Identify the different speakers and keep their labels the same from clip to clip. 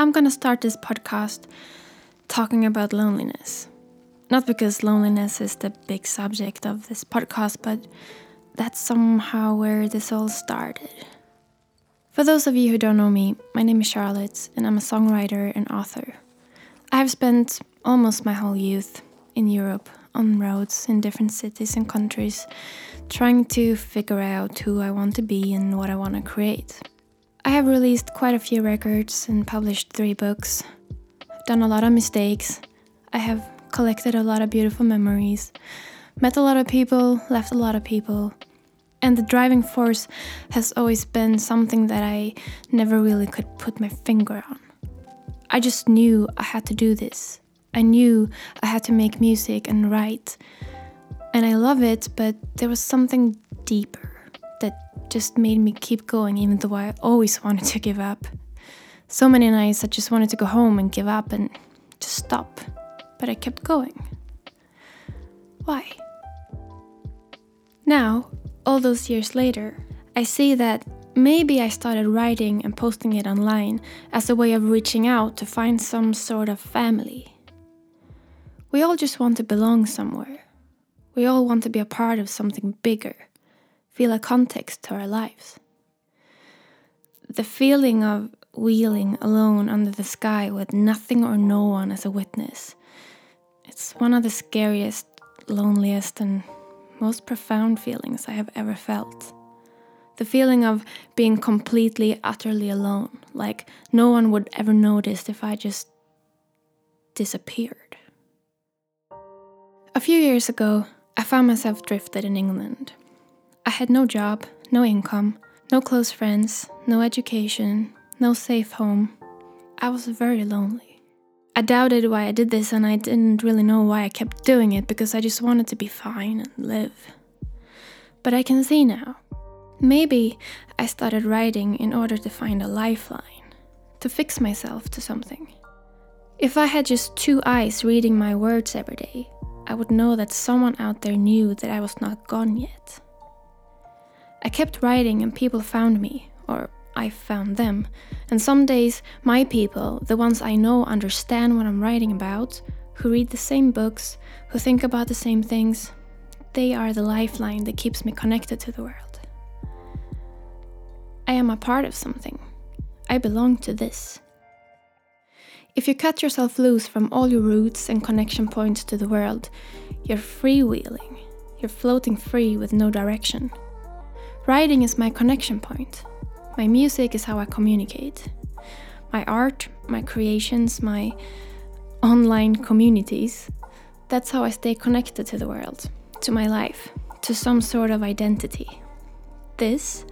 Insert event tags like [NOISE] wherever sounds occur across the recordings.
Speaker 1: I'm gonna start this podcast talking about loneliness. Not because loneliness is the big subject of this podcast, but that's somehow where this all started. For those of you who don't know me, my name is Charlotte, and I'm a songwriter and author. I have spent almost my whole youth in Europe, on roads in different cities and countries, trying to figure out who I want to be and what I want to create. I have released quite a few records and published three books. I've done a lot of mistakes. I have collected a lot of beautiful memories, met a lot of people, left a lot of people. And the driving force has always been something that I never really could put my finger on. I just knew I had to do this. I knew I had to make music and write. And I love it, but there was something deeper just made me keep going, even though I always wanted to give up. So many nights I just wanted to go home and give up and just stop but I kept going. Why? Now, all those years later, I see that maybe I started writing and posting it online as a way of reaching out to find some sort of family. We all just want to belong somewhere. We all want to be a part of something bigger, feel a context to our lives. The feeling of wheeling alone under the sky with nothing or no one as a witness it's one of the scariest, loneliest, and most profound feelings I have ever felt. The feeling of being completely, utterly alone, like no one would ever notice if I just disappeared. A few years ago, I found myself drifted in England. I had no job, no income, no close friends, no education, no safe home. I was very lonely. I doubted why I did this and I didn't really know why I kept doing it because I just wanted to be fine and live. But I can see now. Maybe I started writing in order to find a lifeline, to fix myself to something. If I had just two eyes reading my words every day, I would know that someone out there knew that I was not gone yet. I kept writing and people found me, or I found them. And some days, my people, the ones I know understand what I'm writing about, who read the same books, who think about the same things, they are the lifeline that keeps me connected to the world. I am a part of something. I belong to this. If you cut yourself loose from all your roots and connection points to the world, you're freewheeling. You're floating free with no direction. Writing is my connection point. My music is how I communicate. My art, my creations, my online communities, that's how I stay connected to the world, to my life, to some sort of identity. This,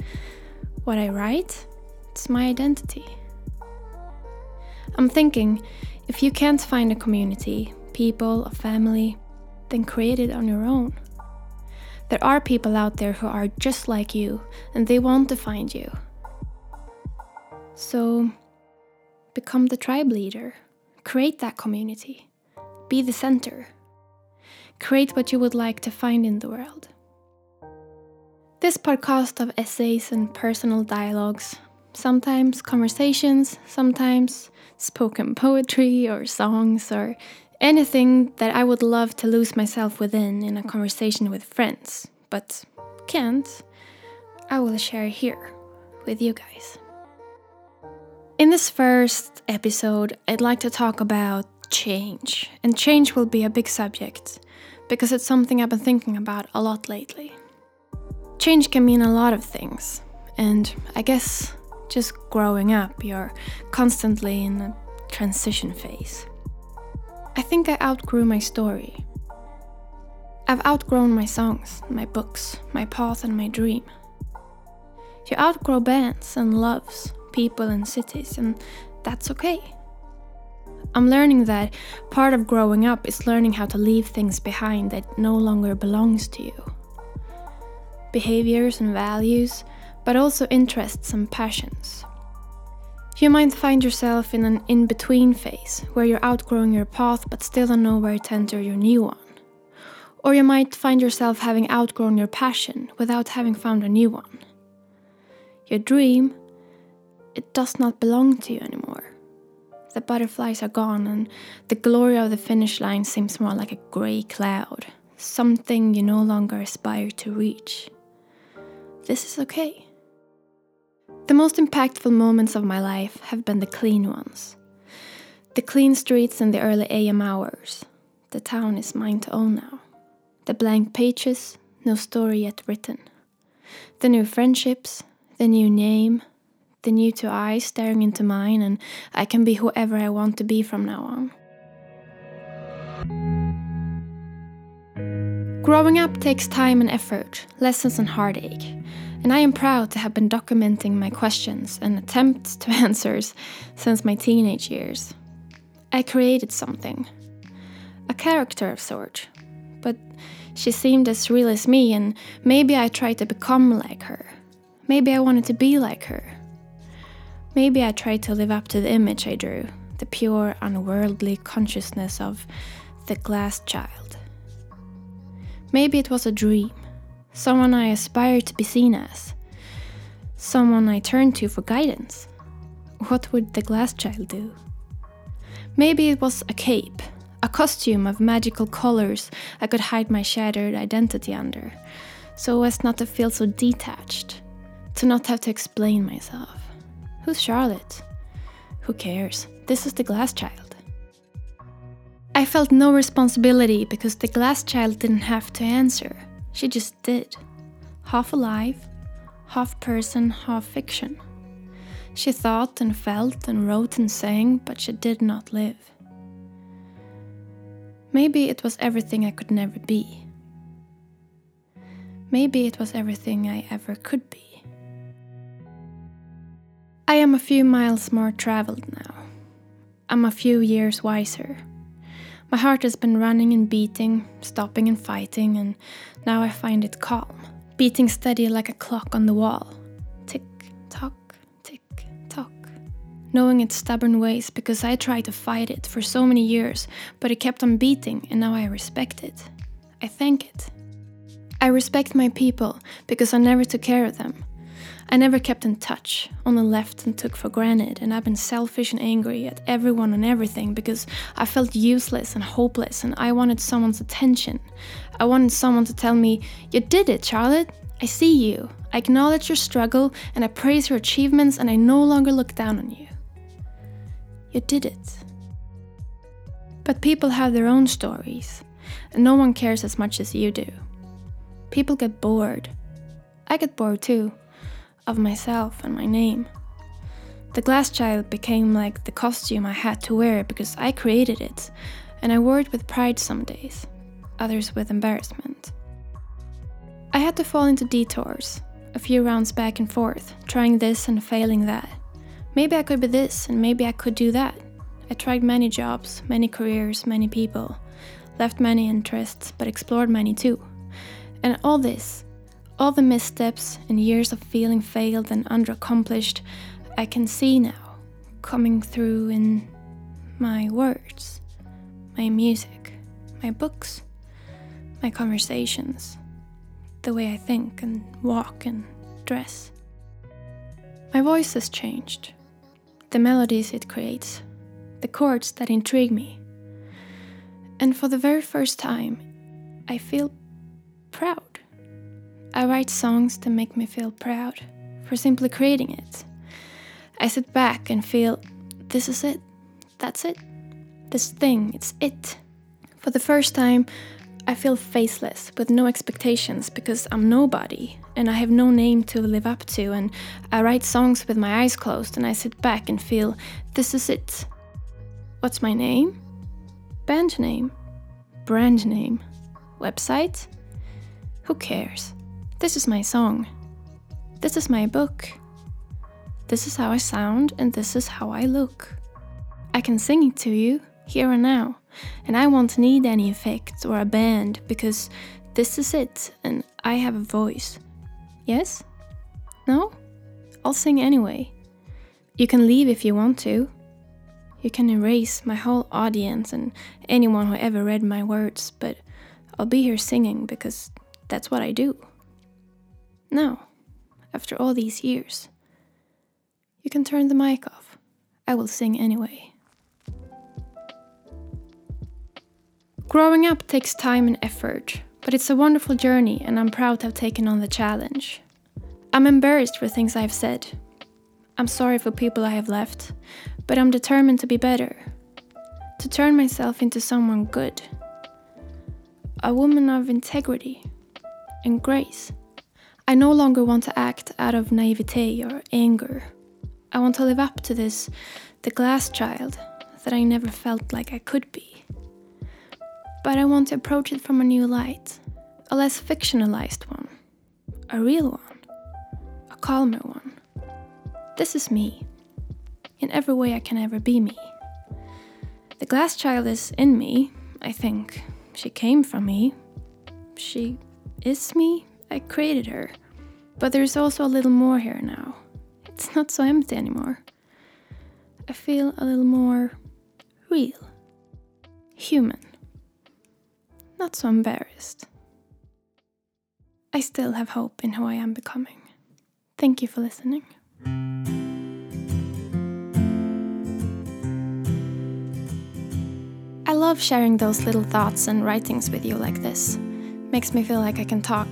Speaker 1: what I write, it's my identity. I'm thinking if you can't find a community, people, a family, then create it on your own. There are people out there who are just like you, and they want to find you. So become the tribe leader, create that community, be the center, create what you would like to find in the world. This podcast of essays and personal dialogues, sometimes conversations, sometimes spoken poetry or songs or anything that I would love to lose myself within in a conversation with friends, but can't, I will share here with you guys. In this first episode, I'd like to talk about change. And change will be a big subject because it's something I've been thinking about a lot lately. Change can mean a lot of things, and I guess just growing up, you're constantly in a transition phase. I think I outgrew my story. I've outgrown my songs, my books, my path, and my dream. You outgrow bands and loves, people and cities, and that's okay. I'm learning that part of growing up is learning how to leave things behind that no longer belongs to you. Behaviors and values, but also interests and passions. You might find yourself in an in between phase where you're outgrowing your path but still don't know where to enter your new one. Or you might find yourself having outgrown your passion without having found a new one. Your dream it does not belong to you anymore. The butterflies are gone, and the glory of the finish line seems more like a grey cloud, something you no longer aspire to reach. This is okay. The most impactful moments of my life have been the clean ones. The clean streets in the early AM hours. The town is mine to own now. The blank pages, no story yet written. The new friendships, the new name, the new two eyes staring into mine, and I can be whoever I want to be from now on. Growing up takes time and effort, lessons and heartache, and I am proud to have been documenting my questions and attempts to [LAUGHS] answers since my teenage years. I created something, a character of sort, but she seemed as real as me, and maybe I tried to become like her. Maybe I wanted to be like her. Maybe I tried to live up to the image I drew, the pure, unworldly consciousness of the glass child. Maybe it was a dream, someone I aspire to be seen as, someone I turn to for guidance. What would the glass child do? Maybe it was a cape, a costume of magical colors I could hide my shattered identity under, so as not to feel so detached, to not have to explain myself. Who's Charlotte? Who cares? This is the glass child. I felt no responsibility because the glass child didn't have to answer. She just did. Half alive, half person, half fiction. She thought and felt and wrote and sang, but she did not live. Maybe it was everything I could never be. Maybe it was everything I ever could be. I am a few miles more traveled now. I'm a few years wiser. My heart has been running and beating, stopping and fighting, and now I find it calm, beating steady like a clock on the wall. Tick tock, tick tock. Knowing its stubborn ways because I tried to fight it for so many years, but it kept on beating, and now I respect it. I thank it. I respect my people because I never took care of them. I never kept in touch, only left and took for granted, and I've been selfish and angry at everyone and everything because I felt useless and hopeless and I wanted someone's attention. I wanted someone to tell me, You did it, Charlotte. I see you. I acknowledge your struggle and I praise your achievements and I no longer look down on you. You did it. But people have their own stories, and no one cares as much as you do. People get bored. I get bored too of myself and my name. The glass child became like the costume I had to wear because I created it, and I wore it with pride some days, others with embarrassment. I had to fall into detours, a few rounds back and forth, trying this and failing that. Maybe I could be this, and maybe I could do that. I tried many jobs, many careers, many people, left many interests, but explored many too. And all this all the missteps and years of feeling failed and underaccomplished, I can see now coming through in my words, my music, my books, my conversations, the way I think and walk and dress. My voice has changed, the melodies it creates, the chords that intrigue me. And for the very first time, I feel proud. I write songs to make me feel proud for simply creating it. I sit back and feel this is it. That's it. This thing, it's it. For the first time, I feel faceless with no expectations because I'm nobody and I have no name to live up to. And I write songs with my eyes closed and I sit back and feel this is it. What's my name? Band name? Brand name? Website? Who cares? This is my song. This is my book. This is how I sound and this is how I look. I can sing it to you here and now, and I won't need any effects or a band because this is it and I have a voice. Yes? No? I'll sing anyway. You can leave if you want to. You can erase my whole audience and anyone who ever read my words, but I'll be here singing because that's what I do. Now, after all these years, you can turn the mic off. I will sing anyway. Growing up takes time and effort, but it's a wonderful journey and I'm proud to have taken on the challenge. I'm embarrassed for things I've said. I'm sorry for people I have left, but I'm determined to be better. To turn myself into someone good. A woman of integrity and grace. I no longer want to act out of naivete or anger. I want to live up to this, the glass child that I never felt like I could be. But I want to approach it from a new light, a less fictionalized one, a real one, a calmer one. This is me, in every way I can ever be me. The glass child is in me, I think. She came from me. She is me. I created her. But there's also a little more here now. It's [LAUGHS] not so empty anymore. I feel a little more real, human, not so embarrassed. I still have hope in who I am becoming. Thank you for listening. I love sharing those little thoughts and writings with you like this. Makes me feel like I can talk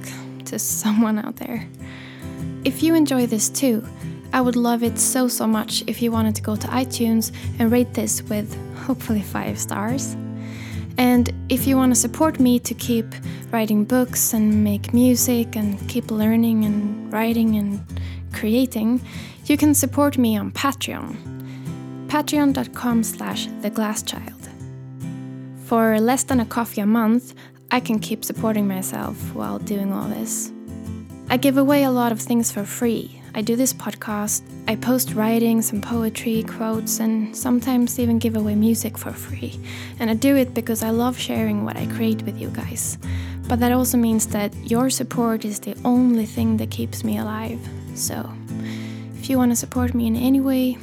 Speaker 1: to someone out there. If you enjoy this too, I would love it so, so much if you wanted to go to iTunes and rate this with hopefully five stars. And if you want to support me to keep writing books and make music and keep learning and writing and creating, you can support me on Patreon. Patreon.com slash theglasschild. For less than a coffee a month, I can keep supporting myself while doing all this. I give away a lot of things for free. I do this podcast, I post writings and poetry, quotes, and sometimes even give away music for free. And I do it because I love sharing what I create with you guys. But that also means that your support is the only thing that keeps me alive. So, if you want to support me in any way,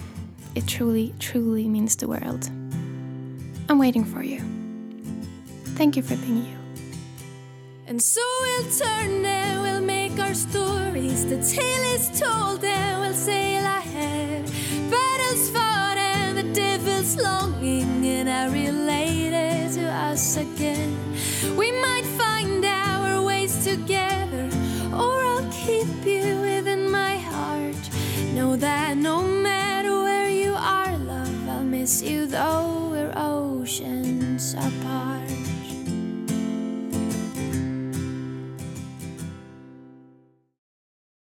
Speaker 1: it truly, truly means the world. I'm waiting for you. Thank you for being you.
Speaker 2: And so we'll turn and we'll make our stories. The tale is told and we'll sail ahead. Battles fought and the devil's longing, and I relate it to us again. We might find our ways together, or I'll keep you within my heart. Know that no
Speaker 1: matter where you are, love, I'll miss you though we're oceans apart.